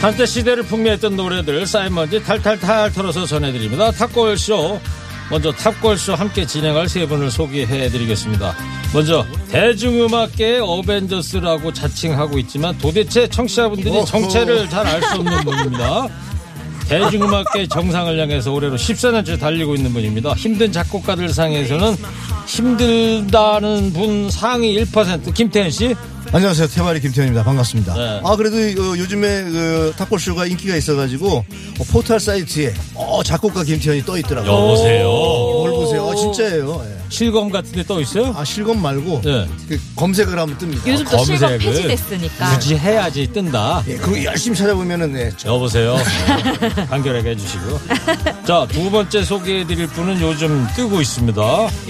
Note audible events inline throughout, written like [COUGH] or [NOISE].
한때 시대를 풍미했던 노래들 쌓인 먼지 탈탈탈 털어서 전해드립니다. 탑골쇼 먼저 탑골쇼 함께 진행할 세 분을 소개해드리겠습니다. 먼저 대중음악계의 어벤져스라고 자칭하고 있지만 도대체 청취자분들이 정체를 잘 알 수 없는 분입니다. 대중음악계 정상을 향해서 올해로 14년째 달리고 있는 분입니다. 힘든 작곡가들 상에서는 힘들다는 분 상위 1% 김태현 씨. 안녕하세요. 태마리 김태현입니다. 반갑습니다. 네. 아, 그래도 어, 요즘에 그 탁골쇼가 인기가 있어가지고 어, 포털 사이트에 어, 작곡가 김태현이 떠 있더라고요. 여보세요. 뭘 보세요. 아, 진짜예요. 예. 실검 같은데 떠 있어요? 아, 실검 말고 네. 그 검색을 하면 뜹니다. 요즘 또 실검 검색을 폐지됐으니까. 굳이 해야지 뜬다. 예, 그거 열심히 찾아보면은 네, 저- 여보세요. [LAUGHS] 간결하게 해주시고. 자, 두 번째 소개해드릴 분은 요즘 뜨고 있습니다.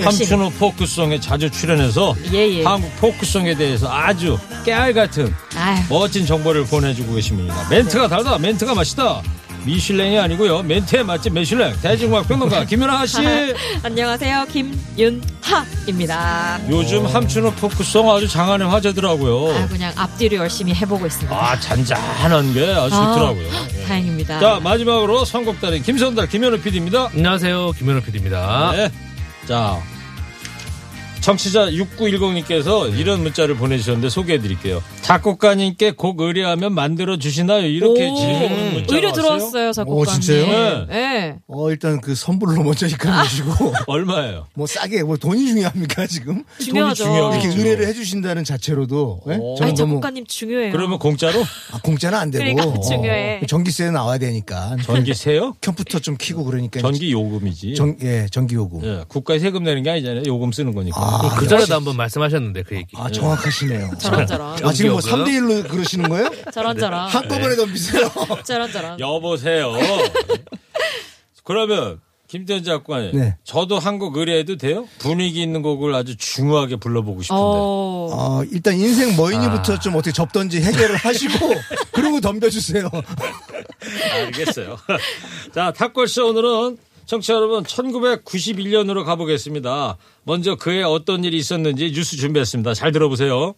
함춘호 포크송에 자주 출연해서 예, 예. 한국 포크송에 대해서 아주 깨알 같은 아유. 멋진 정보를 보내주고 계십니다. 멘트가 달다, 멘트가 맛있다. 미슐랭이 아니고요. 멘트에 맛집 미슐랭 대중음악 평론가 [LAUGHS] 김윤아 씨. [LAUGHS] 안녕하세요. 김윤하입니다. 요즘 함춘호 포크송 아주 장안의 화제더라고요. 아, 그냥 앞뒤로 열심히 해보고 있습니다. 아, 잔잔한 게 아주 아, 좋더라고요. 예. 다행입니다. 자, 마지막으로 선곡 달인 김선달, 김현우 PD입니다. 안녕하세요. 김현우 PD입니다. 네. 자, 청취자 6910님께서 이런 문자를 보내주셨는데 소개해드릴게요. 작곡가님께 곡 의뢰하면 만들어 주시나요? 이렇게 오, 질문 문자가 의뢰 왔어요. 들어왔어요, 작곡가님. 오, 진짜요? 네. 네. 어, 일단 그 선불로 먼저 입금해 주시고 [LAUGHS] 얼마예요? 뭐 싸게 뭐 돈이 중요합니까 지금? 중요하죠. 이렇게 의뢰를 해주신다는 자체로도. 저는 아니, 작곡가님 중요해요. 그러면 공짜로? 아, 공짜는 안 되고 그러니까 [LAUGHS] 중요해. 어, 전기세 나와야 되니까 전기세요? 컴퓨터 좀 키고 그러니까 전기 요금이지. 전, 예, 전기 요금. 예, 국가에 세금 내는 게 아니잖아요. 요금 쓰는 거니까. 아, 그 전에도 한번 말씀하셨는데 그 얘기. 아, 정확하시네요. [LAUGHS] 저런저런. 아, 지금 뭐 연기요금? 3대1로 그러시는 거예요? 저런저런. 한꺼번에 덤비세요. [LAUGHS] 저런저런. 여보세요. [LAUGHS] 그러면 김태현 작가님, 네. 저도 한 곡 의뢰해도 돼요? 분위기 있는 곡을 아주 중후하게 불러보고 싶은데. 어. 어, 일단 인생 뭐이니부터 아. 좀 어떻게 접던지 해결을 하시고, 그러고 덤벼주세요. 알겠어요. 자, 탑골쇼 오늘은 청취자 여러분 1991년으로 가보겠습니다. 먼저 그해 어떤 일이 있었는지 뉴스 준비했습니다. 잘 들어보세요.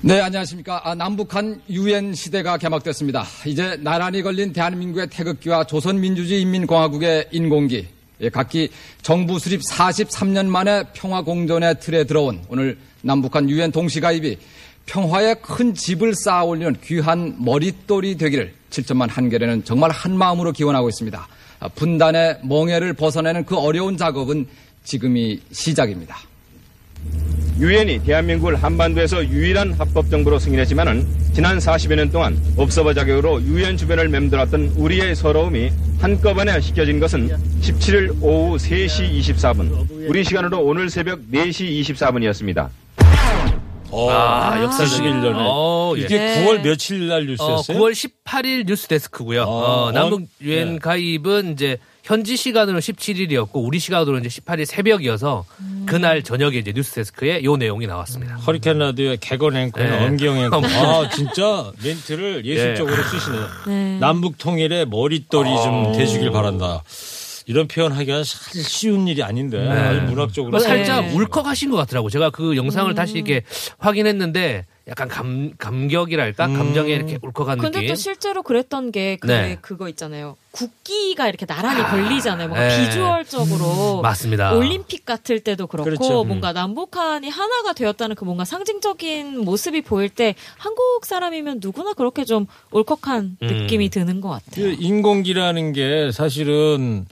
네, 안녕하십니까. 아, 남북한 유엔 시대가 개막됐습니다. 이제 나란히 걸린 대한민국의 태극기와 조선민주주의인민공화국의 인공기, 예, 각기 정부 수립 43년 만에 평화공존의 틀에 들어온 오늘 남북한 유엔 동시가입이 평화에 큰 집을 쌓아 올리는 귀한 머릿돌이 되기를 7천만 한결에는 정말 한 마음으로 기원하고 있습니다. 아, 분단의 멍해를 벗어내는 그 어려운 작업은 지금이 시작입니다. 유엔이 대한민국을 한반도에서 유일한 합법 정부로 승인했지만은 지난 40여 년 동안 옵서버 자격으로 유엔 주변을 맴돌았던 우리의 서러움이 한꺼번에 식혀진 것은 17일 오후 3시 24분 우리 시간으로 오늘 새벽 4시 24분이었습니다. 아, 역사적인 91년에. 어, 예. 이게 네. 9월 며칠 날 어, 뉴스였어요? 9월 18일 뉴스 데스크고요. 어, 어, 남북 네. 유엔 가입은 이제 현지 시간으로 17일이었고 우리 시간으로 이제 18일 새벽이어서 그날 저녁에 이제 뉴스 데스크에 요 내용이 나왔습니다. 허리케인 라디오의 개건 앵커는 네. 엄기영 앵커. 아, 진짜 멘트를 예술적으로 쓰시네요. 남북 통일에 머릿돌이 좀 되시길 바란다. 이런 표현 하기가 사실 쉬운 일이 아닌데 아주 문학적으로 뭐 살짝 네. 울컥하신 것 같더라고. 제가 그 영상을 다시 이렇게 확인했는데 약간 감 감격이랄까 감정에 이렇게 울컥한 근데 느낌. 또 실제로 그랬던 게 그 네. 그거 있잖아요. 국기가 이렇게 나란히 걸리잖아요. 뭔가 네. 비주얼적으로 맞습니다. 올림픽 같을 때도 그렇고 그렇죠. 음. 뭔가 남북한이 하나가 되었다는 그 뭔가 상징적인 모습이 보일 때 한국 사람이면 누구나 그렇게 좀 울컥한 음. 느낌이 드는 것 같아요. 그 인공기라는 게 사실은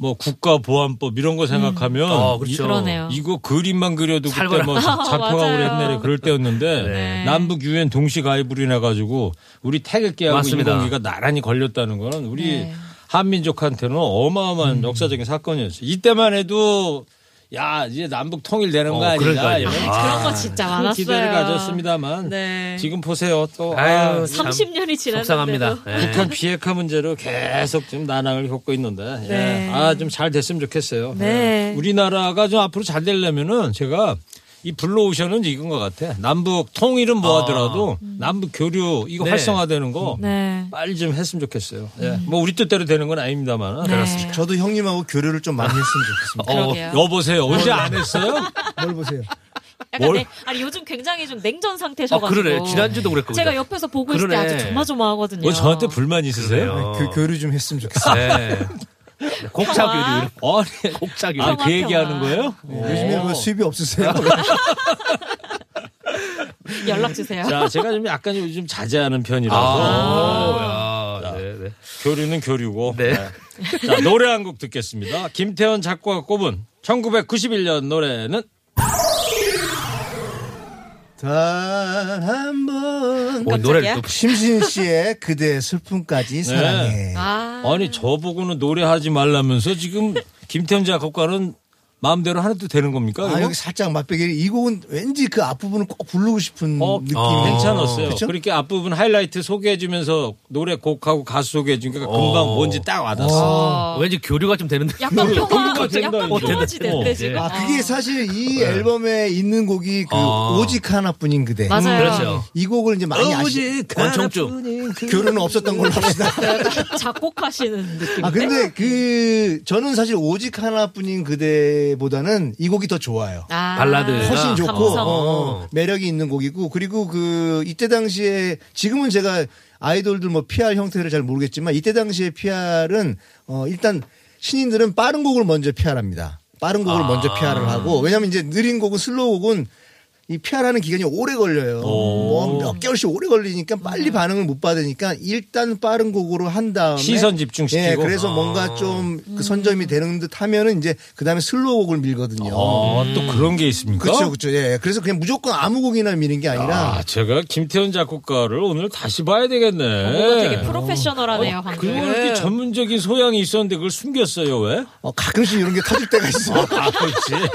뭐 국가보안법 이런 거 생각하면 어, 그렇죠. 이, 그러네요. 이거 그림만 그려도 그때 뭐 [LAUGHS] 맞아요. 옛날에 그럴 때였는데 네. 남북 유엔 동시 가입으로 인해 가지고 우리 태극기하고. 인공기가 나란히 걸렸다는 거는 우리 네. 한민족한테는 어마어마한 음. 역사적인 사건이었어요. 이때만 해도 야 이제 남북 통일되는 거 어, 아닌가 그러니까요. 이런 아, 그런 거 진짜 큰 많았어요. 기대를 가졌습니다만 네. 지금 보세요 또 아유, 아, 참 30년이 지났는데도. 예. 북한 비핵화 문제로 계속 지금 난항을 겪고 있는데 네. 예. 아좀 잘 됐으면 좋겠어요. 네. 예. 우리나라가 좀 앞으로 잘 되려면은 제가 이 블루오션은 이건 것 같아. 남북 통일은 뭐하더라도 남북 교류 이거 네. 활성화되는 거 네. 빨리 좀 했으면 좋겠어요. 예. 뭐 우리 뜻대로 되는 건 아닙니다만. 네. 저도 형님하고 교류를 좀 많이 했으면 좋겠습니다. 어. 여보세요. 언제 안 했어요? 뭘 보세요? 약간 뭘? 냉- 아니 요즘 굉장히 좀 냉전 어, 상태셔가지고 그러네. 지난주도 그랬거든요. 제가 옆에서 보고 있을 때 그러네. 아주 조마조마하거든요. 뭐 저한테 불만 있으세요? 그 교류 좀 했으면 좋겠어요. 네. 곡차. 교류. 아니, 곡차 교류. 아, 평화, 그 얘기하는 평화. 거예요? 요즘에 뭐 수입이 없으세요? [LAUGHS] 연락 주세요. 자, 제가 좀 약간 요즘 자제하는 편이라서 아, 야, 네, 네. 교류는 교류고. 네. 네. 자, 노래 한 곡 듣겠습니다. 김태원 작곡가 꼽은 1991년 노래는 단한번. 오, 노래를 또 심신 씨의 그대 슬픔까지 사랑해. 아, 아니 저보고는 노래하지 말라면서 지금 김태원 작곡가는 마음대로 하나도 되는 겁니까? 아? 여기 살짝 맛배기 이 곡은 왠지 그 앞부분을 꼭 부르고 싶은 어, 느낌이 어, 괜찮았어요. 그쵸? 그렇게 앞부분 하이라이트 소개해주면서 노래 곡하고 가수 소개해주니까 금방 어. 뭔지 딱 와닿았어. 어. 왠지 교류가 좀 되는데. 약간 평화, 약간. 평화지 됐대 어, 지금. 네. 아, 그게 사실 이 앨범에 있는 곡이 그 어. 오직 하나뿐인 그대. 맞아요. 그렇죠. 이 곡을 이제 많이 아시 원청주. 교류는 없었던 걸로 합시다. [LAUGHS] 작곡하시는 느낌. 아 근데 그 저는 사실 오직 하나뿐인 그대 보다는 이 곡이 더 좋아요. 아, 발라드. 훨씬 좋고 감성. 어, 어, 매력이 있는 곡이고 그리고 그 이때 당시에 지금은 제가 아이돌들 뭐 PR 형태를 잘 모르겠지만 이때 당시에 PR은 어 일단 신인들은 빠른 곡을 먼저 PR합니다. 빠른 곡을 먼저 PR을 하고 왜냐면 이제 느린 곡은 슬로우 곡은 이 PR하는 기간이 오래 걸려요. 뭐 몇 개월씩 오래 걸리니까 빨리 반응을 못 받으니까 일단 빠른 곡으로 한 다음에 시선 집중시키고. 예, 그래서 뭔가 좀 그 선점이 되는 듯 하면은 이제 그 다음에 슬로우 곡을 밀거든요. 어, 또 그런 게 있습니까? 그렇죠, 그렇죠. 예, 그래서 그냥 무조건 아무 곡이나 미는 게 아니라 아, 제가 김태원 작곡가를 오늘 다시 봐야 되겠네. 뭔가 되게 프로페셔널하네요, 방금. 그리고 이렇게 전문적인 소양이 있었는데 그걸 숨겼어요, 왜? 어, 가끔씩 이런 게 터질 때가 있어요. 아, 그렇지.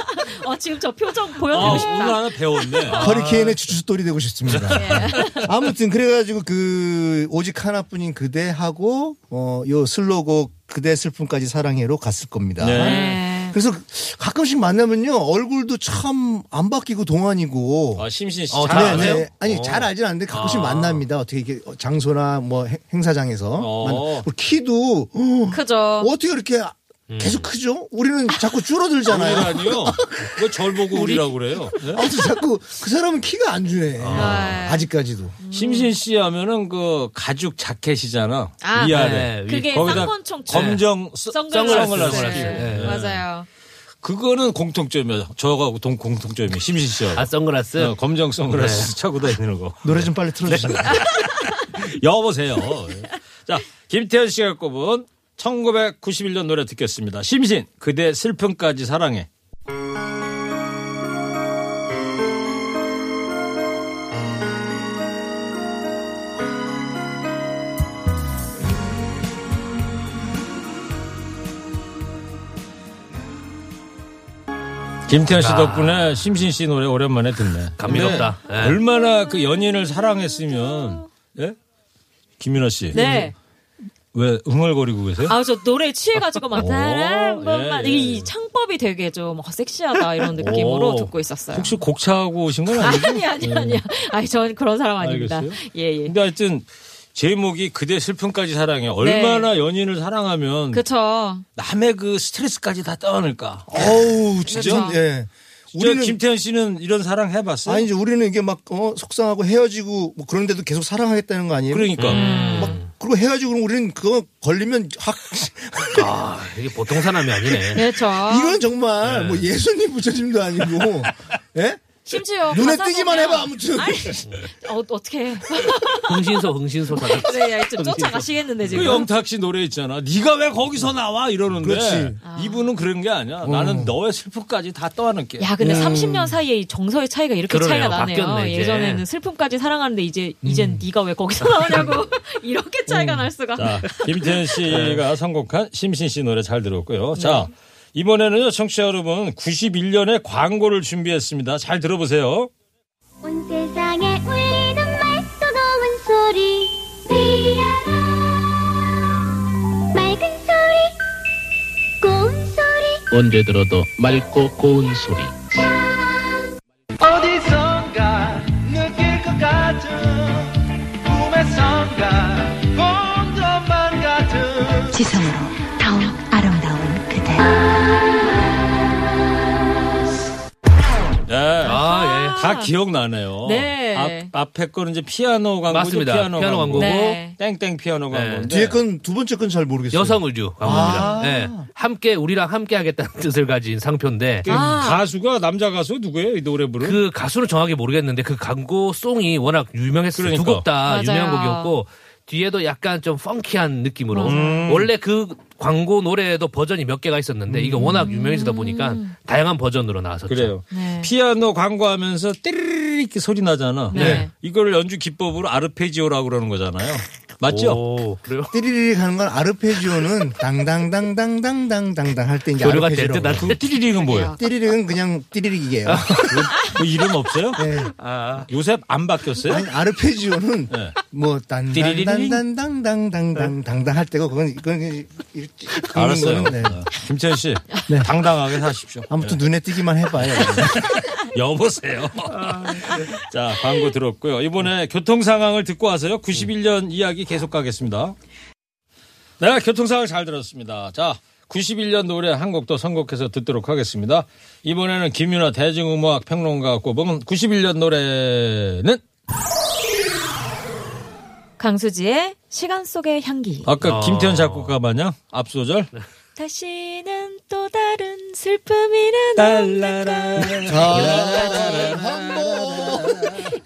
어, 지금 저 표정 아, 보여드리고 오늘 싶다. 하나 배 웠네. [LAUGHS] 아. 허리케인의 주주돌이 되고 싶습니다. [LAUGHS] 아무튼 그래가지고 그 오직 하나뿐인 그대 하고 어요 슬로곡 그대 슬픔까지 사랑해로 갔을 겁니다. 네. 네. 그래서 가끔씩 만나면요 얼굴도 참 안 바뀌고 동안이고. 아, 심신 씨. 어, 잘잘 아세요? 아니 어. 잘 알진 않는데 가끔씩 아. 만납니다. 어떻게 이게 장소나 뭐 행- 행사장에서 어. 키도 어, 크죠. 어떻게 이렇게 계속 크죠? 우리는 자꾸 줄어들잖아요. 아니요. [LAUGHS] 왜절 보고 우리라고 그래요? 네? 아무튼 자꾸 그 사람은 키가 안 주네. 아. 아 직까지도. 심신 씨 하면은 그 가죽 자켓이잖아. 아, 위아래. 네, 위- 그게 쌍권총 검정 서- 선글라스. 선글라스. 선글라스. 네. 네. 맞아요. 그거는 공통점이야. 저하고 동 공통점이 심신 씨하고. 아, 선글라스. 어, 검정 선글라스 차고 다니는 거. 노래 좀 빨리 틀어주세요. [LAUGHS] 여보세요. 자, 김태현 씨가 꼽은 1991년 노래 듣겠습니다. 심신, 그대 슬픔까지 사랑해. 김태현 씨 아. 덕분에 심신 씨 노래 오랜만에 듣네. 감미롭다. 예. 얼마나 그 연인을 사랑했으면, 예? 김윤아 씨. 네. 왜 흥얼거리고 계세요? 아, 저 노래 취해가지고 막, 오, 사랑, 번만. 예, 예. 이 창법이 되게 좀 어, 섹시하다, 이런 느낌으로 오. 듣고 있었어요. 혹시 곡차하고 오신 건 아니죠? 아니, 아니, 아니야. 아니, 전 그런 사람 아닙니다. 알겠어요? 예, 예. 근데 하여튼 제목이 그대 슬픔까지 사랑해. 얼마나 연인을 사랑하면 그쵸. 남의 그 스트레스까지 다 떠안을까. 어우, 진짜. 그렇죠. 예. 우리는 김태현 씨는 이런 사랑 해봤어요? 아니 이제 우리는 이게 막 어, 속상하고 헤어지고 뭐 그런데도 계속 사랑하겠다는 거 아니에요? 그러니까 막 그리고 헤어지고 그럼 우리는 그거 걸리면 확 아, 이게 보통 사람이 아니네. 그렇죠. 이건 정말 네. 뭐 예수님 부처님도 아니고 예? 심지어 눈에 띄기만 해봐 아무튼 아니, 어, 어떻게 [LAUGHS] 흥신소, 흥신소 사장. [LAUGHS] 네, 야, 좀 쫓아가시겠는데 그 지금. 영탁 씨 노래 있잖아. 네가 왜 거기서 나와 이러는데 그렇지. 이분은 그런 게 아니야. 나는 너의 슬픔까지 다 떠안을게. 야, 근데 30년 사이에 이 정서의 차이가 이렇게 그러네요. 차이가 나네요. 바뀌었네, 이제. 예전에는 슬픔까지 사랑하는데 이제 이젠 네가 왜 거기서 나오냐고 [LAUGHS] 이렇게 차이가 날 수가. 자, 김태현 씨가 선곡한 심신 씨 노래 잘 들었고요. 자, 이번에는요, 청취자 여러분, 91년의 광고를 준비했습니다. 잘 들어보세요. 온 세상에 울리는 맑고 고운 소리. 피아노. 맑은 소리. 고운 소리. 언제 들어도 맑고 고운 소리. 어디선가 느낄 것 같은 꿈에선가. 본 것만 같은 지성으로 다 기억나네요. 네. 앞, 앞에 거는 이제 피아노 광고죠. 맞습니다. 피아노, 피아노 광고. 광고고. 네. 땡땡 피아노 광고인데. 뒤에 건 두 번째 건 잘 모르겠어요. 여성 의류 광고입니다. 아. 네. 함께 우리랑 함께 하겠다는 [LAUGHS] 뜻을 가진 상표인데 그 아. 가수가 남자 가수 누구예요? 이 노래 부른? 그 가수는 정확히 모르겠는데 그 광고 송이 워낙 유명했어요. 그러니까. 두곡다 맞아요. 유명한 곡이었고 뒤에도 약간 좀 펑키한 느낌으로 음. 원래 그 광고 노래도 버전이 몇 개가 있었는데 이게 워낙 유명해지다 보니까 다양한 버전으로 나왔었죠. 그래요. 네. 피아노 광고하면서 띠르르 이렇게 소리 나잖아. 네. 이걸 연주 기법으로 아르페지오라고 그러는 거잖아요. 맞죠? 오, 그래요? 띠리리 하는 건 아르페지오는 [LAUGHS] 당당당당당당당당 할 때 이제 교류가 아르페지오라고. 될 듯한 그 띠리릭은 뭐예요? 띠리릭은 그냥 띠리릭이에요. 뭐 이름 없어요? 네. 아, 요새 안 바뀌었어요? 아니 아르페지오는 네. 뭐? 딴딴딴딴당당당당당 할 때가 그건 긁는 알았어요. 거는, 네. 어, 김천 씨, 네. 당당하게 사십시오. 아무튼 눈에 띄기만 해봐요. [LAUGHS] 여보세요. 자, 광고 들었고요. 이번에 교통 상황을 듣고 와서요. 91년 이야기 계속 가겠습니다. 네, 교통 상황 잘 들었습니다. 자, 91년 노래 한 곡도 선곡해서 듣도록 하겠습니다. 이번에는 김윤아 대중음악 평론가가 꼽은 91년 노래는 강수지의 시간 속의 향기. 아까 어. 김태현 작곡가 마냥 앞소절 다시는 또 다른 슬픔이는 딸라라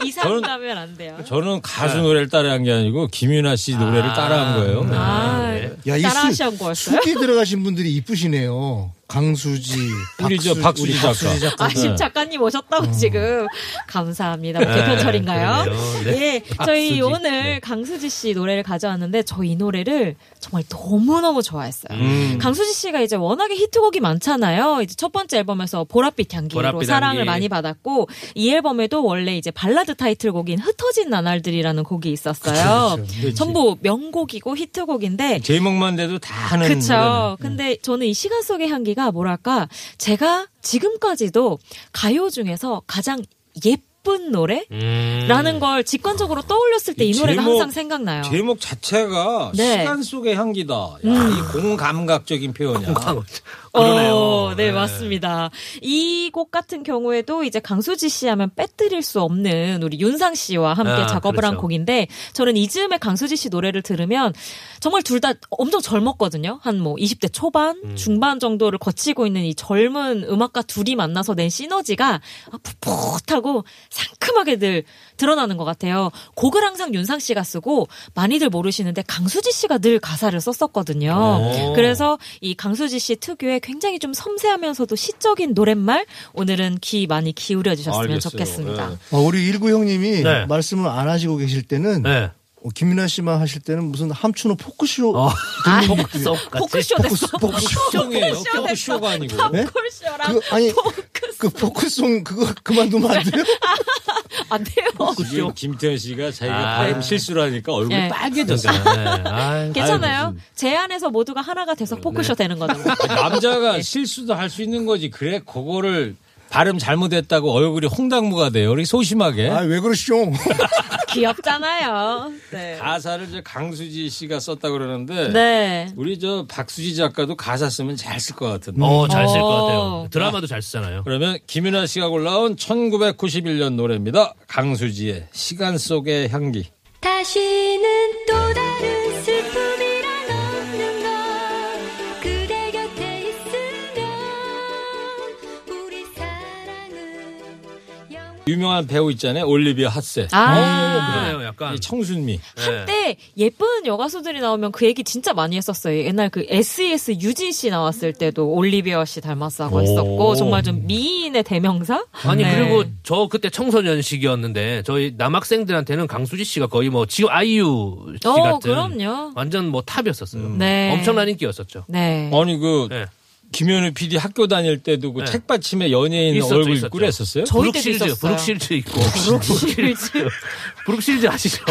이상 저는- 가면 안 돼요. 저는 가수 노래를 따라한 게 아니고 김윤아 씨 노래를 따라한 거예요. 네. 아, 야, 이 따라하신 수- 거였어요? 숙기 들어가신 분들이 이쁘시네요. 강수지, 우리 저 박수지 우리 작가. 박수지 작가. 아, 심 작가님 오셨다고 지금. 감사합니다. 뭐 개편철인가요? 그러네요. 네. 예, 저희 박수지. 오늘 네. 강수지 씨 노래를 가져왔는데 저 이 노래를 정말 너무 너무 좋아했어요. 음. 강수지 씨가 이제 워낙에 히트곡이 많잖아요. 이제 첫 번째 앨범에서 보랏빛 향기로 보랏빛 사랑을 향기. 많이 받았고 이 앨범에도 원래 이제 발라드 타이틀곡인 흩어진 나날들이라는 곡이 있었어요. 그렇죠. 전부 명곡이고 히트곡인데 제목만 돼도 다 하는 그쵸. 노래네. 근데 저는 이 시간 속의 향기가 뭐랄까, 제가 지금까지도 가요 중에서 가장 예쁜 노래? 음. 라는 걸 직관적으로 떠올렸을 때이이 노래가 제목- 항상 생각나요. 제목 자체가 네. 시간 속의 향기다. 야, 음. 이 공감각적인 표현이야. 그러네요. 어, 네, 네. 맞습니다. 이 곡 같은 경우에도 이제 강수지 씨 하면 빼뜨릴 수 없는 우리 윤상 씨와 함께 아, 작업을 한 그렇죠. 곡인데 저는 이 즈음에 강수지 씨 노래를 들으면 정말 둘 다 엄청 젊었거든요. 한 뭐 20대 초반, 음. 중반 정도를 거치고 있는 이 젊은 음악가 둘이 만나서 낸 시너지가 아, 풋풋하고 상큼하게 늘 드러나는 것 같아요. 곡을 항상 윤상 씨가 쓰고 많이들 모르시는데 강수지 씨가 늘 가사를 썼었거든요. 오. 그래서 이 강수지 씨 특유의 굉장히 좀 섬세하면서도 시적인 노랫말 오늘은 귀 많이 기울여 주셨으면. 좋겠습니다. 네. 어, 우리 일구 형님이 네. 말씀을 안 하시고 계실 때는 네. 어, 김민아 씨만 하실 때는 무슨 함춘호 포크쇼 어. 듣는 아, 같이. 포크쇼 됐어. 쇼예요. 쇼가 아니고. 네? 포크쇼랑 그 아니 그 포크송 그거 그만두면 안 돼요? [LAUGHS] 안 돼요. 지금 김태현 씨가 자기가 아. 발음 실수를 하니까 얼굴이 네. 빨개졌어. 네. 아이, 괜찮아요. 무슨- 제 안에서 모두가 하나가 돼서 포크쇼 되는 거잖아요. 아니, 남자가 실수도 할 수 있는 거지. 그래, 그거를 발음 잘못했다고 얼굴이 홍당무가 돼요. 우리 소심하게. 아, 왜 그러시죠? [LAUGHS] 귀엽잖아요. 네. 가사를 저 강수지 씨가 썼다 그러는데 네. 우리 저 박수지 작가도 가사 쓰면 잘 쓸 것 같은데. 어, 잘 쓸것 어. 같아요. 드라마도 잘 쓰잖아요. 그러면 김윤아 씨가 골라온 1991년 노래입니다. 강수지의 시간 속의 향기. 다시는 또 다른 슬픔이 유명한 배우 있잖아요. 올리비아 핫세. 아. 그러네요, 약간. 이 청순미. 한때 예쁜 여가수들이 나오면 그 얘기 진짜 많이 했었어요. 옛날 그 SES 유진 씨 나왔을 때도 올리비아 씨 닮았다고 오. 했었고 정말 좀 미인의 대명사? 아니 네. 그리고 저 그때 청소년 시기였는데 저희 남학생들한테는 강수지 씨가 거의 뭐 지금 아이유 씨 어, 같은 그럼요. 완전 뭐 탑이었었어요. 네. 엄청난 인기였었죠. 네. 아니 그 네. 김현우 PD 학교 다닐 때도 그 네. 책받침에 연예인 있었죠, 얼굴 있었죠. 입고 그랬었어요? 저희 때도 브룩실즈, 있었어요. 브룩실즈 있고 브룩실즈. [LAUGHS] 브룩실즈 아시죠?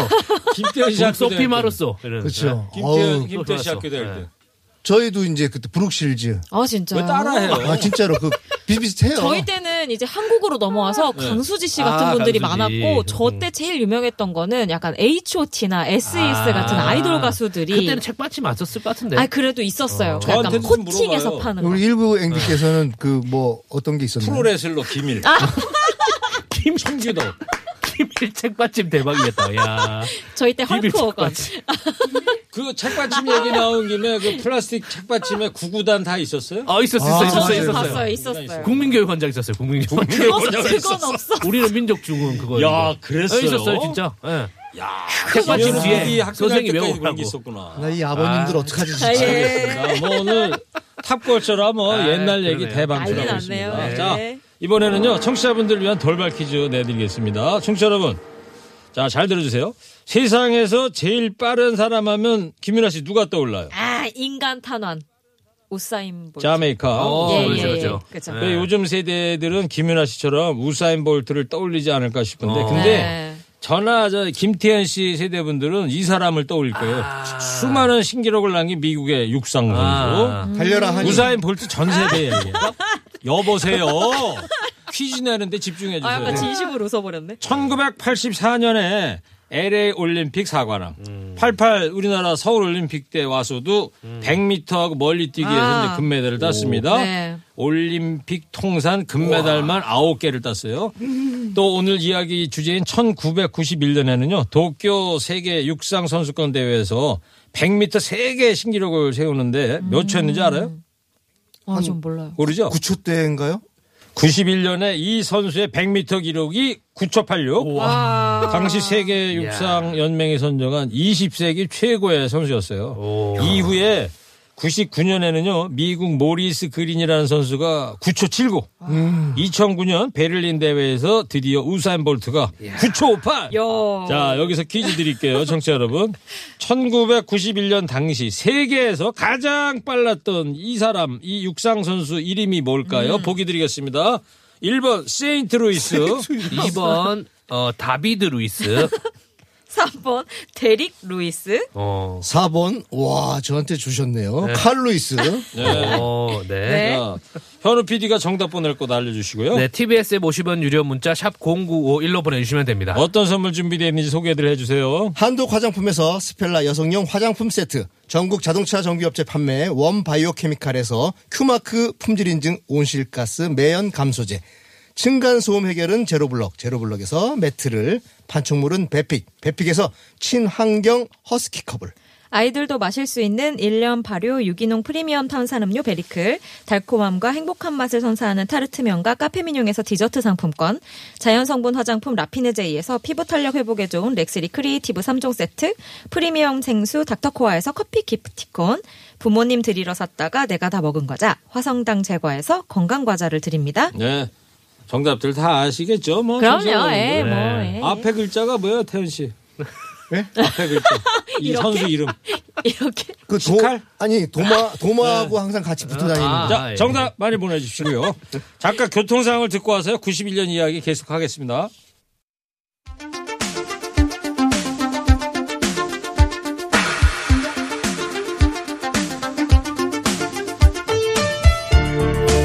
김태현 씨 학교 소피 다닐 때. 마르소. 그렇죠. 김태현, 어우, 김태현 씨. 학교 다닐 때. 네. 저희도 이제 그때 브룩 쉴즈. 아 진짜. 왜 따라해요? 아, 진짜로 그 비슷비슷해요. 저희 때는 이제 한국으로 넘어와서 강수지 씨 같은 아, 분들이 강수지. 많았고 저 음. 때 제일 유명했던 거는 약간 H.O.T.나 S.E.S 같은 아이돌 가수들이 그때는 책받침 안 썼을 것 같은데. 아 그래도 있었어요. 그 약간 물어봐요. 파는 거. 우리 일부 앵기께서는 그 뭐 어떤 게 있었나요? 프로레슬러 김일. 아. [LAUGHS] 김 청규도. [LAUGHS] 김일 책받침 대박이겠다. 야. [LAUGHS] 저희 때 헐크. 책받침. 그 책받침 얘기 나온 김에 그 플라스틱 책받침에 구구단 다 있었어요? 어 있었어 아, 있었어 저는 있었어요. 봤어요. 있었어요. 국민교육 원장 있었어요. 국민교육 원장. 그건, 그건 없어. 우리는 민족중은 그거. 야, 이거. 그랬어요? 어, 있었어요 진짜. 예. 야, 책받침 뒤에 때까지 외우라고. 있었구나. 나 이 아버님들 아. 어떡하지 아, 진짜. 예. 자, 뭐 오늘 탑골처럼 뭐 아, 옛날 얘기 그러네요. 대방출하고 있습니다. 났네요. 자, 네. 이번에는요, 청취자분들을 위한 돌발 퀴즈 내드리겠습니다. 청취자 여러분. 자, 잘 들어주세요. 세상에서 제일 빠른 사람 하면 김윤아 씨 누가 떠올라요? 아 인간 탄환. 우사인 볼트. 자메이카. 어, 예, 그렇죠, 예, 그렇죠. 그렇죠. 네. 왜 요즘 세대들은 김윤아 씨처럼 우사인 볼트를 떠올리지 않을까 싶은데, 어. 근데 네. 저나 저 김태현 씨 세대분들은 이 사람을 떠올릴 거예요. 수많은 신기록을 남긴 미국의 육상 선수. 아. 달려라 하니. 우사인 볼트 전 세대예요. [LAUGHS] 여보세요. 퀴즈 내는데 집중해 아 약간 주세요. 진심으로 웃어버렸네. 1984년에 LA 올림픽 사관왕. 88 우리나라 서울 올림픽 때 와서도 100m하고 멀리 뛰기에서 아. 금메달을 땄습니다. 네. 올림픽 통산 금메달만 9개를 땄어요. 또 오늘 이야기 주제인 1991년에는요. 도쿄 세계 육상 선수권 대회에서 100m 세계 신기록을 세우는데 몇 초였는지 알아요? 아좀 몰라요. 모르죠? 9초 때인가요? 91년에 이 선수의 100m 기록이 9초 86. 와. 당시 세계 육상 연맹이 선정한 20세기 최고의 선수였어요. 오. 이후에 99년에는요 미국 모리스 그린이라는 선수가 9초 79. 2009년 베를린 대회에서 드디어 우사인 볼트가 9초 58. 요. 자 여기서 퀴즈 드릴게요, 청취자 여러분. 1991년 당시 세계에서 가장 빨랐던 이 사람, 이 육상 선수 이름이 뭘까요? 보기 드리겠습니다. 1번 세인트 루이스, 2번 어 다비드 루이스. 3번 데릭 루이스. 어. 4번 와 저한테 주셨네요. 칼 루이스. 네. 어, 네. 네. 자, 현우 PD가 정답 보낼 곳 알려주시고요. 네, TBS의 50원 유료 문자 샵 0951로 보내주시면 됩니다. 어떤 선물 준비되어 있는지 소개를 해주세요. 한독 화장품에서 스펠라 여성용 화장품 세트, 전국 자동차 정비업체 판매 원바이오 케미칼에서 큐마크 품질 인증 온실가스 매연 감소제, 층간소음 해결은 제로블럭, 제로블럭에서 매트를, 판촉물은 베픽, 베픽에서 친환경 허스키 컵을, 아이들도 마실 수 있는 1년 발효 유기농 프리미엄 탄산음료 베리클, 달콤함과 행복한 맛을 선사하는 타르트면과 카페민용에서 디저트 상품권, 자연성분 화장품 라피네제이에서 피부 탄력 회복에 좋은 렉스리 크리에이티브 3종 세트, 프리미엄 생수 닥터코아에서 커피 기프티콘, 부모님 드리려 샀다가 내가 다 먹은 과자, 화성당 제과에서 건강 과자를 드립니다. 네. 정답들 다 아시겠죠? 뭐 그럼요, 청취자 예, 여러분들. 뭐, 예. 앞에 글자가 뭐예요, 태현 씨? 네? 앞에 글자. 이 이렇게? 선수 이름. [LAUGHS] 이렇게. 그 도, 식칼? 아니 도마 도마하고 항상 같이 붙어 다니는. 아, 자, 예. 정답 많이 보내주시고요. 잠깐 교통 상황을 듣고 와서요. 91년 이야기 계속하겠습니다.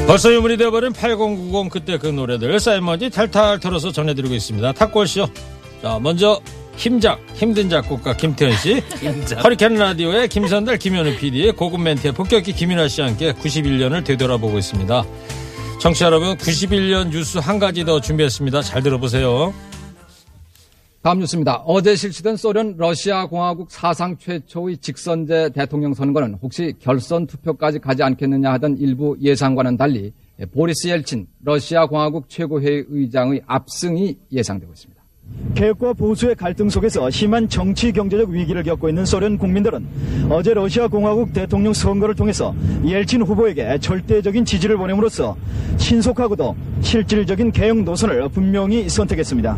벌써 유물이 되어버린 8090 그때 그 노래들 쌓인먼지 탈탈 털어서 전해드리고 있습니다. 탁골쇼. 자, 먼저 힘작, 힘든 작곡가 김태현 씨. [LAUGHS] 힘작. 허리케인 라디오의 김선달, 김현우 PD의 고급 멘트에 본격기 김윤아 씨와 함께 91년을 되돌아보고 있습니다. 청취자 여러분, 91년 뉴스 한 가지 더 준비했습니다. 잘 들어보세요. 다음 뉴스입니다. 어제 실시된 소련 러시아 공화국 사상 최초의 직선제 대통령 선거는 혹시 결선 투표까지 가지 않겠느냐 하던 일부 예상과는 달리 보리스 옐친 러시아 공화국 최고회의 의장의 압승이 예상되고 있습니다. 개혁과 보수의 갈등 속에서 심한 정치 경제적 위기를 겪고 있는 소련 국민들은 어제 러시아 공화국 대통령 선거를 통해서 옐친 후보에게 절대적인 지지를 보냄으로써 신속하고도 실질적인 개혁 노선을 분명히 선택했습니다.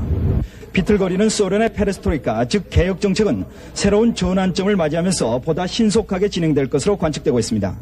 비틀거리는 소련의 페레스트로이카 즉 개혁 정책은 새로운 전환점을 맞이하면서 보다 신속하게 진행될 것으로 관측되고 있습니다.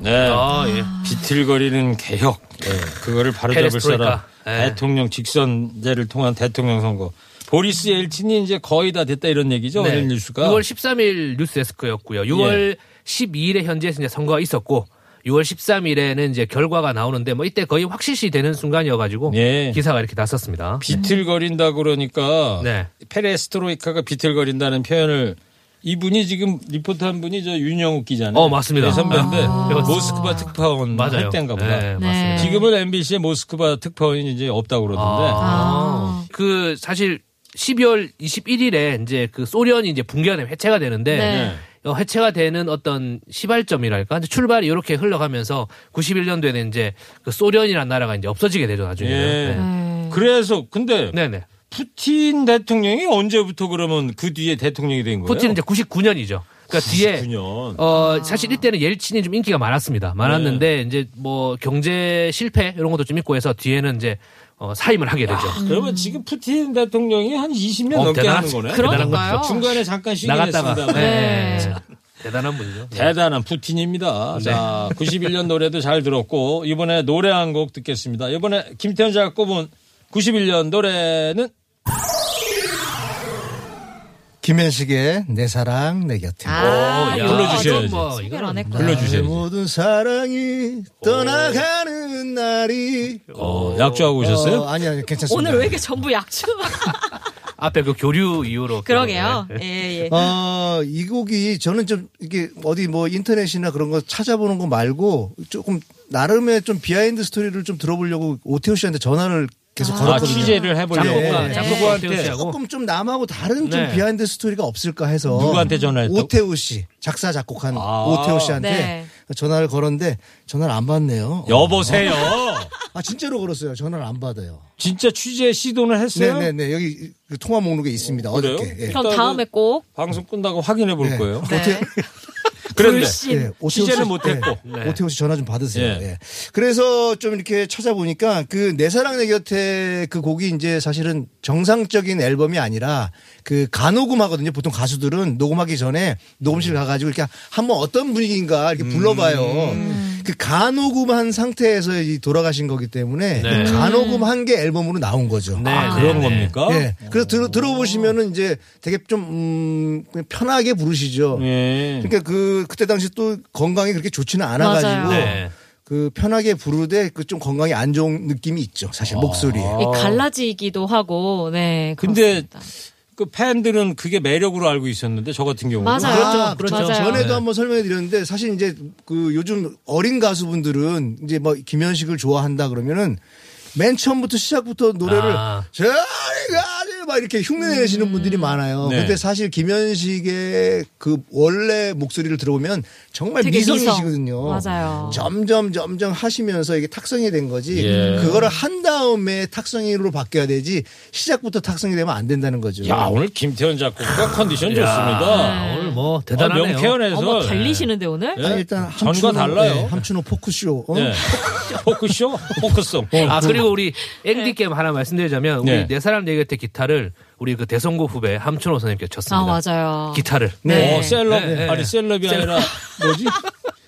네. 아, 예. 비틀거리는 개혁. 네. 그거를 바로잡을. 사람. 예. 대통령 직선제를 통한 대통령 선거. 보리스 엘친이 이제 거의 다 됐다 이런 얘기죠. 오늘 뉴스가. 6월 13일 뉴스 데스크였고요. 6월 12일에 현지에서 이제 선거가 있었고 6월 13일에는 이제 결과가 나오는데 뭐 이때 거의 확실시 되는 순간이어가지고 예. 기사가 이렇게 났었습니다. 비틀거린다 그러니까 네. 페레스트로이카가 비틀거린다는 표현을 이분이 지금 리포터 한 분이 저 윤영욱 기자네. 어, 맞습니다. 네, 선배인데 아. 모스크바 특파원 맞아요. 할 때인가 보다. 네, 맞습니다. 지금은 MBC의 모스크바 특파원이 이제 없다고 그러던데. 아. 그 사실 12월 21일에 이제 그 소련이 이제 붕괴가 되면 해체가 되는데 네. 어, 해체가 되는 어떤 시발점이랄까 출발이 이렇게 흘러가면서 91년도에는 이제 그 소련이라는 나라가 이제 없어지게 되죠 나중에. 예. 네. 그래서 근데 네네. 푸틴 대통령이 언제부터 그러면 그 뒤에 대통령이 된 거예요? 푸틴은 이제 99년이죠. 그러니까 뒤에 99년. 어 사실 이때는 옐친이 좀 인기가 많았습니다. 많았는데 이제 뭐 경제 실패 이런 것도 좀 있고 해서 뒤에는 이제 어, 사임을 하게 되죠. 그러면 지금 푸틴 대통령이 한 20년 어, 넘게 대단하죠. 하는 거네. 그러니까요. 대단한 거죠. 중간에 잠깐 쉬긴 나갔다가. 했습니다. 네. 대단한 분이죠. 대단한 푸틴입니다. 네. 자, 91년 노래도 잘 들었고 이번에 노래 한 곡 듣겠습니다. 이번에 김태현 작가 꼽은 91년 노래는 김현식의 내 사랑 내 곁에. 아, 야, 불러주셔야지. 뭐 소개를 안 했고. 불러주셔야지. 모든 사랑이 떠나가는 날이. 어, 약주하고 오셨어요? 어, 아니 아니 괜찮습니다. 오늘 왜 이렇게 전부 약주? [LAUGHS] 앞에 그 교류 이후로. 그러게요. 네. 예, 예. 어, 이 곡이 저는 좀 이게 어디 뭐 인터넷이나 그런 거 찾아보는 거 말고 조금 나름의 좀 behind story를 좀 들어보려고 오태호 씨한테 전화를 계속 아, 걸었거든요. 취재를 해보려고. 네. 네. 누구한테 하고. 조금 좀 남하고 다른 좀 네. behind story가 없을까 해서 누구한테 전화했다고? 오태호 씨 작사 작곡한 아. 오태호 씨한테 네. 전화를 걸었는데 전화를 안 받네요. 여보세요. 아 진짜로 걸었어요. 전화를 안 받아요. 진짜 취재 시도는 했어요? 네네네 여기 그 통화 목록에 있습니다. 그래요? 어저께. 예. 그럼 다음에 꼭 방송 끝나고 확인해 볼 네. 거예요. 네. [LAUGHS] 그런데 불신. 예, 오태호 취재는 씨, 못했고. 예, 오태호 씨 전화 좀 받으세요. 예. 예. 그래서 좀 이렇게 찾아보니까 그 내 사랑 내 곁에 그 곡이 이제 사실은 정상적인 앨범이 아니라 그 가녹음 하거든요. 보통 가수들은 녹음하기 전에 녹음실 가가 지고 이렇게 한번 어떤 분위기인가 이렇게 불러봐요. 그 가녹음한 상태에서 이 돌아가신 거기 때문에 네. 그 가녹음한 게 앨범으로 나온 거죠. 네, 아, 네, 그런 네. 겁니까? 예. 그래서 들, 들어보시면은 이제 되게 좀, 음, 편하게 부르시죠. 예. 그러니까 그, 그때 당시 또 건강이 그렇게 좋지는 않아가지고. 네. 그 편하게 부르되 그 좀 건강이 안 좋은 느낌이 있죠. 사실 목소리에. 이 갈라지기도 하고, 네. 근데 그렇습니다. 그 팬들은 그게 매력으로 알고 있었는데 저 같은 경우는 맞아요. 아, 그렇죠. 맞아요. 전에도 네. 한번 설명해 드렸는데 사실 이제 그 요즘 어린 가수분들은 이제 뭐 김현식을 좋아한다 그러면은 맨 처음부터 시작부터 노래를 아. 저리가 막 이렇게 흉내 내시는 분들이 많아요. 네. 근데 사실 김현식의 그 원래 목소리를 들어보면 정말 미성이시거든요. 미성. 맞아요. 점점 점점 하시면서 이게 탁성이 된 거지. 예. 그거를 한 다음에 탁성이로 바뀌어야 되지 시작부터 탁성이 되면 안 된다는 거죠. 야 오늘 김태현 작곡가 컨디션 야, 좋습니다. 오늘 뭐 대단하네요. 아, 명태현에서 어머, 달리시는데 오늘? 예. 아니, 일단 전과 함춘호, 달라요. 네, 함춘호 포크쇼. 어? 네. 포크쇼, 포크송. 아 그리고 우리 앵디 게임 하나 말씀드리자면 우리 네. 네 사람 얘기할 때 기타를 우리 그 대성고 후배 함춘호 선생님께 아, 쳤습니다. 맞아요. 기타를. 네. 어, 셀럽 네, 네. 아니 셀럽이 아니라 뭐지? [LAUGHS]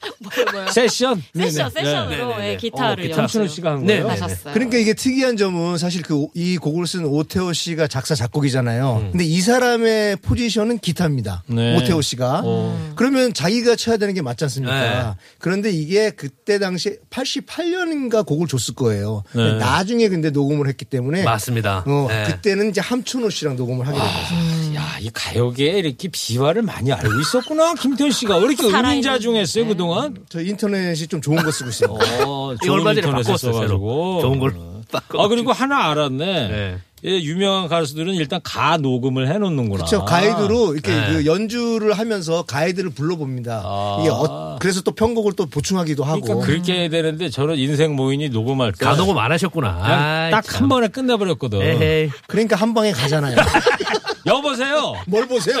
[LAUGHS] 세션 세션, 네네. 세션으로 네네네. 예, 기타를 어, 기타 씨가 한 네, 거예요. 네, 하셨어요. 그러니까 이게 특이한 점은 사실 그 이 곡을 쓴 오태호 씨가 작사 작곡이잖아요. 음. 근데 이 사람의 포지션은 기타입니다. 네. 오태호 씨가. 어. 그러면 자기가 쳐야 되는 게 맞지 않습니까? 네. 그런데 이게 그때 당시 88년인가 곡을 줬을 거예요. 네. 나중에 근데 녹음을 했기 때문에 맞습니다. 어, 네. 그때는 이제 함춘호 씨랑 녹음을 하게 된 거죠. 야, 이 가요계에 이렇게 비화를 많이 알고 있었구나. 김태현 씨가 왜 이렇게 살아있는- 의문자중했어요 그동안? 저 인터넷이 좀 좋은 거 쓰고 있어요. 어, 바꿨어요, 새로. 써가지고. 좋은 걸 바꿔. 아 그리고 하나 알았네. 네. 예, 유명한 가수들은 일단 가 녹음을 해놓는구나. 그렇죠. 가이드로 이렇게 네. 그 연주를 하면서 가이드를 불러봅니다. 아. 이게 어- 그래서 또 편곡을 또 보충하기도 하고. 그러니까 그렇게 해야 되는데 저는 인생 모인이 녹음할 때 가 녹음 안 하셨구나. 딱 한 번에 끝내버렸거든. 에헤이. 그러니까 한 방에 가잖아요. [LAUGHS] 여보세요. 뭘 보세요?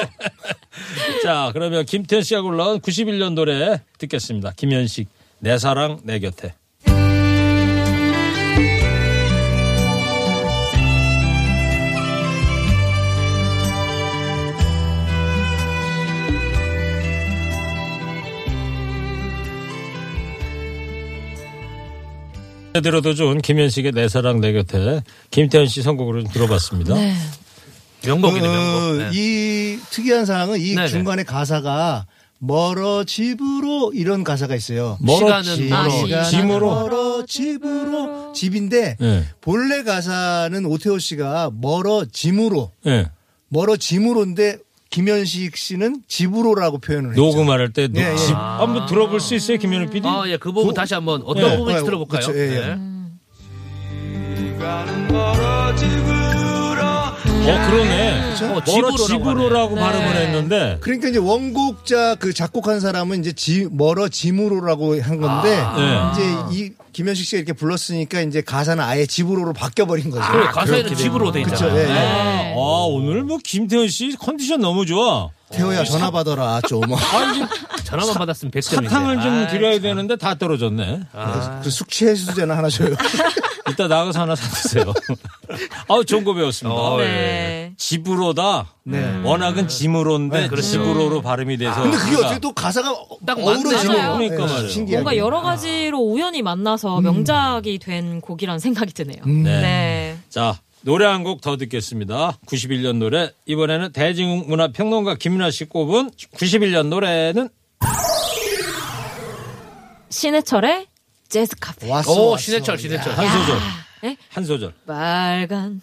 [LAUGHS] 자, 그러면 김태현 씨가 골라온 91년 노래 듣겠습니다. 김현식 내 사랑 내 곁에. 들어도 좋은 김현식의 내 사랑 내 곁에 김태현 씨 선곡으로 좀 들어봤습니다. 네. 명곡이네, 그, 명곡. 네. 이 특이한 사항은 이 네네. 중간에 가사가 멀어 집으로 이런 가사가 있어요. 멀어 시간은 집- 멀어. 시간은 집으로 집인데 네. 본래 가사는 오태호 씨가 멀어 짐으로 예. 멀어 짐으로인데 김현식 씨는 집으로라고 표현을 했죠. 녹음할 때 예, 예. 집 한번 들어볼 수 있어요, 김현우 PD? 아, 예, 그 부분 다시 한번 어떤 네. 부분인지 네, 들어볼까요? 그렇죠, 예, 예. 네. 가는 멀어 집으로 어, 그러네. 어, 멀어 집으로라고 집으로라고 하네. 발음을 네. 했는데 그러니까 이제 원곡자 그 작곡한 사람은 이제 지, 멀어 짐으로라고 한 건데 아. 이제 이 김현식 씨가 이렇게 불렀으니까 이제 가사는 아예 집으로로 바뀌어버린 거죠. 그래, 가사에는 집으로 돼 그쵸, 있잖아요. 예, 예. 네. 아, 오늘 뭐 김태현 씨 컨디션 너무 좋아. 태호야 전화 받아라 좀. 아, 이제 전화만 받았으면 100점인데. 사탕을 좀 드려야 되는데 다 떨어졌네. 그 숙취 해소제나 하나 줘요. [LAUGHS] 이따 나가서 하나 사드세요. [LAUGHS] 아우, 좋은 거 배웠습니다. 어, 네. 집으로다. 네. 워낙은 짐으로인데 네, 그렇죠. 집으로로 발음이 돼서. 근데 그게 어떻게 또 가사가 딱 어우러지고 맞네요. 그러니까 말이에요. 신기하게. 뭔가 여러 가지로 우연히 만나서 명작이 된 곡이라는 생각이 드네요. 네. 네. 자, 노래 한 곡 더 듣겠습니다. 91년 노래. 이번에는 대중문화평론가 김윤아 씨 꼽은 91년 노래는 신해철의 재즈 카페. 왔어. 오, 왔어. 신해철, 신해철. 한 소절. 예? 한 소절. 빨간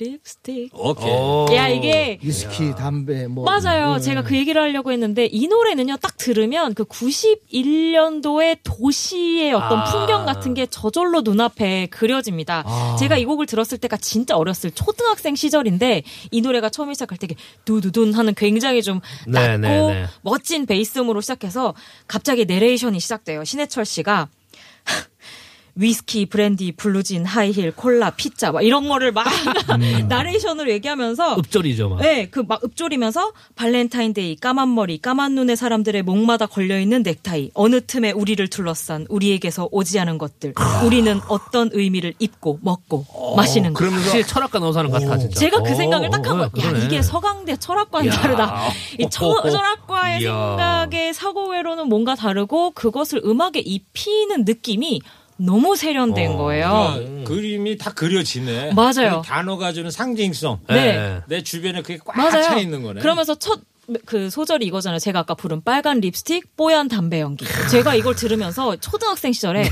립스틱. 오케이. 오. 야 이게 위스키, 담배 뭐 맞아요. 제가 그 얘기를 하려고 했는데 이 노래는요 딱 들으면 그 91년도의 도시의 어떤 아. 풍경 같은 게 저절로 눈앞에 그려집니다. 아. 제가 이 곡을 들었을 때가 진짜 어렸을 초등학생 시절인데 이 노래가 처음 시작할 때 두두둔 하는 굉장히 좀 네, 낮고 네, 네. 멋진 베이스음으로 시작해서 갑자기 내레이션이 시작돼요. 신해철 씨가 위스키, 브랜디, 블루진, 하이힐, 콜라, 피자 막 이런 거를 막 [LAUGHS] 음. 나레이션으로 얘기하면서 읊조리죠, 막. 네, 그 막 읊조리면서 발렌타인데이, 까만 머리, 까만 눈의 사람들의 목마다 걸려 있는 넥타이, 어느 틈에 우리를 둘러싼 우리에게서 오지 않은 것들, 우리는 어떤 의미를 입고 먹고 마시는 것. 그러면서 확실히 철학과 나오사는 같아, 진짜. 제가 그 오, 생각을 딱 하고, 어, 야, 그러네. 이게 서강대 철학과는 야. 다르다. 이 처-. 철학과의 이야. 생각의 사고외로는 뭔가 다르고, 그것을 음악에 입히는 느낌이 너무 세련된 어. 거예요. 그 그림이 다 그려지네. 맞아요. 그 단어가 주는 상징성. 네. 내 주변에 그게 꽉. 차 있는 거네. 그러면서 첫 그 소절이 이거잖아요. 제가 아까 부른 빨간 립스틱, 뽀얀 담배 연기. 제가 이걸 들으면서 초등학생 시절에 네.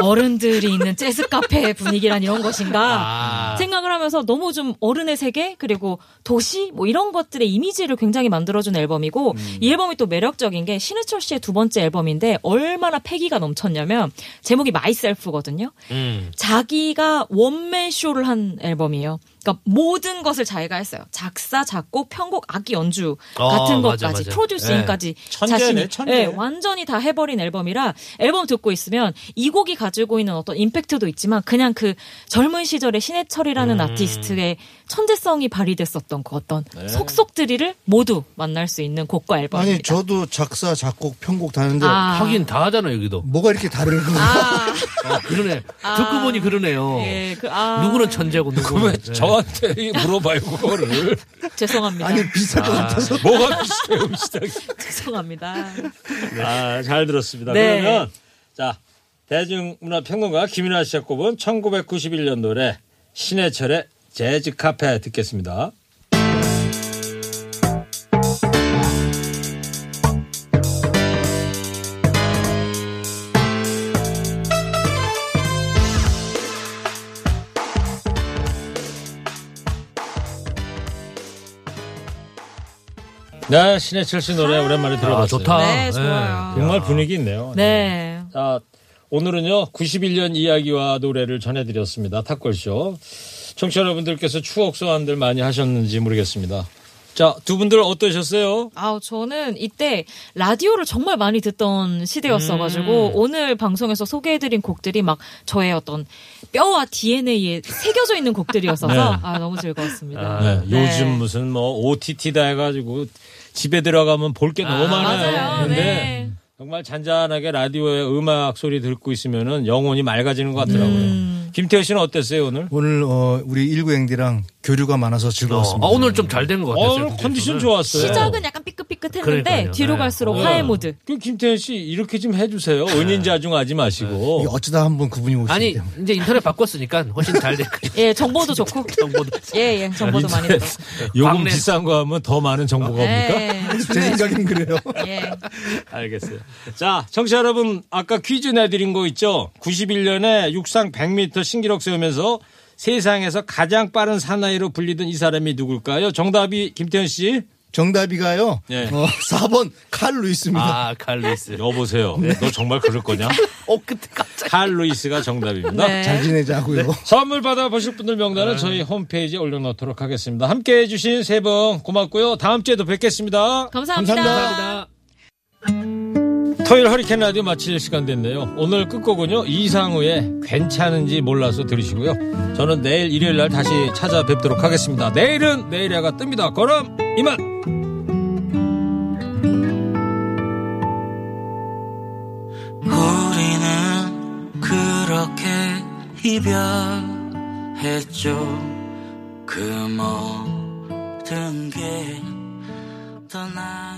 어른들이 있는 재즈 카페 분위기란 이런 것인가 아. 생각을 하면서 너무 좀 어른의 세계 그리고 도시 뭐 이런 것들의 이미지를 굉장히 만들어준 앨범이고 음. 이 앨범이 또 매력적인 게 신해철 씨의 두 번째 앨범인데 얼마나 패기가 넘쳤냐면 제목이 마이셀프거든요. 음. 자기가 원맨 쇼를 한 앨범이에요. 그러니까 모든 것을 자기가 했어요. 작사, 작곡, 편곡, 악기 연주 어, 같은 맞아, 것까지 맞아. 프로듀싱까지 천재네, 자신이 천재. 예, 완전히 다 해버린 앨범이라 앨범 듣고 있으면 이 곡이 가지고 있는 어떤 임팩트도 있지만 그냥 그 젊은 시절의 신해철이라는 음. 아티스트의 천재성이 발휘됐었던 그 어떤 네. 속속들이를 모두 만날 수 있는 곡과 앨범입니다. 아니 저도 작사, 작곡, 편곡 다 하는데 아. 하긴 다 하잖아, 여기도. 뭐가 이렇게 다른 거야? 아, 어, 그러네. 듣고 보니 그러네요. 예, 그, 아. 누구는 천재고, 누구는. 왜 네. 저 저한테 물어봐요 그거를. [LAUGHS] 죄송합니다. 아니 비쌀 것 아, 같아서. 뭐가 비싸요 비싸게. [LAUGHS] 죄송합니다. 아, 잘 들었습니다. 네. 그러면 자 대중문화평론가 김윤아 씨가 꼽은 1991년 노래 신해철의 재즈 카페 듣겠습니다. 네, 신해철 씨 노래 오랜만에 들어봤어요. 좋다. 네, 좋아요. 정말 분위기 있네요. 네. 자, 오늘은요, 91년 이야기와 노래를 전해드렸습니다. 탁골쇼. 청취자 여러분들께서 추억 소환들 많이 하셨는지 모르겠습니다. 자, 두 분들 어떠셨어요? 아, 저는 이때 라디오를 정말 많이 듣던 시대였어가지고 음. 오늘 방송에서 소개해드린 곡들이 막 저의 어떤 뼈와 DNA에 새겨져 있는 곡들이었어서 네. 아 너무 즐거웠습니다. 네, 네. 요즘 무슨 뭐 OTT다 해가지고 집에 들어가면 볼 게 너무 많아요. 맞아요. 근데 네. 정말 잔잔하게 라디오에 음악 소리 듣고 있으면은 영혼이 맑아지는 것 같더라고요. 음. 김태호 씨는 어땠어요, 오늘? 오늘 어, 우리 일구행디랑 교류가 많아서 즐거웠습니다. 아, 오늘 좀 잘 된 것 같았어요. 오늘 컨디션 좋았어요. 시작은 약간 삐끗삐끗했는데 그러니까요. 뒤로 네. 갈수록 네. 화해 모드. 그 김태현 씨 이렇게 좀 해주세요. 은인자중하지 마시고. 이게 어쩌다 한 번 그분이 오시기 아니 때문에. 이제 인터넷 바꿨으니까 훨씬 잘 될 거예요. 예, 정보도 좋고. [LAUGHS] 정보도. 예, 예, 정보도 많이 들어. 요금 광래- 비싼 거 하면 더 많은 정보가 옵니까? 예, 제 생각엔 그래요. 예. 알겠어요. 자, 청취자 여러분, 아까 퀴즈 내드린 거 있죠? 91년에 육상 100m 신기록 세우면서 세상에서 가장 빠른 사나이로 불리던 이 사람이 누굴까요? 정답이 김태현 씨. 정답이가요. 네. 어, 4번 칼 루이스입니다. 아 칼리스. 여보세요. 너 정말 그럴 거냐? 어 그때 갑자기. 칼 루이스가 정답입니다. 네. 잘 지내자고요. 선물 받아보실 분들 명단은 저희 홈페이지에 올려놓도록 하겠습니다. 함께 해주신 세 분 고맙고요. 다음 주에도 뵙겠습니다. 감사합니다. 감사합니다. 토요일 허리케인 라디오 마칠 시간 됐네요. 오늘 끝곡은요. 이상우의 괜찮은지 몰라서 들으시고요. 저는 내일 일요일 날 다시 찾아뵙도록 하겠습니다. 내일은 내일 해가 뜹니다. 그럼 이만! 우리는 그렇게 이별했죠 그 모든 게 것처럼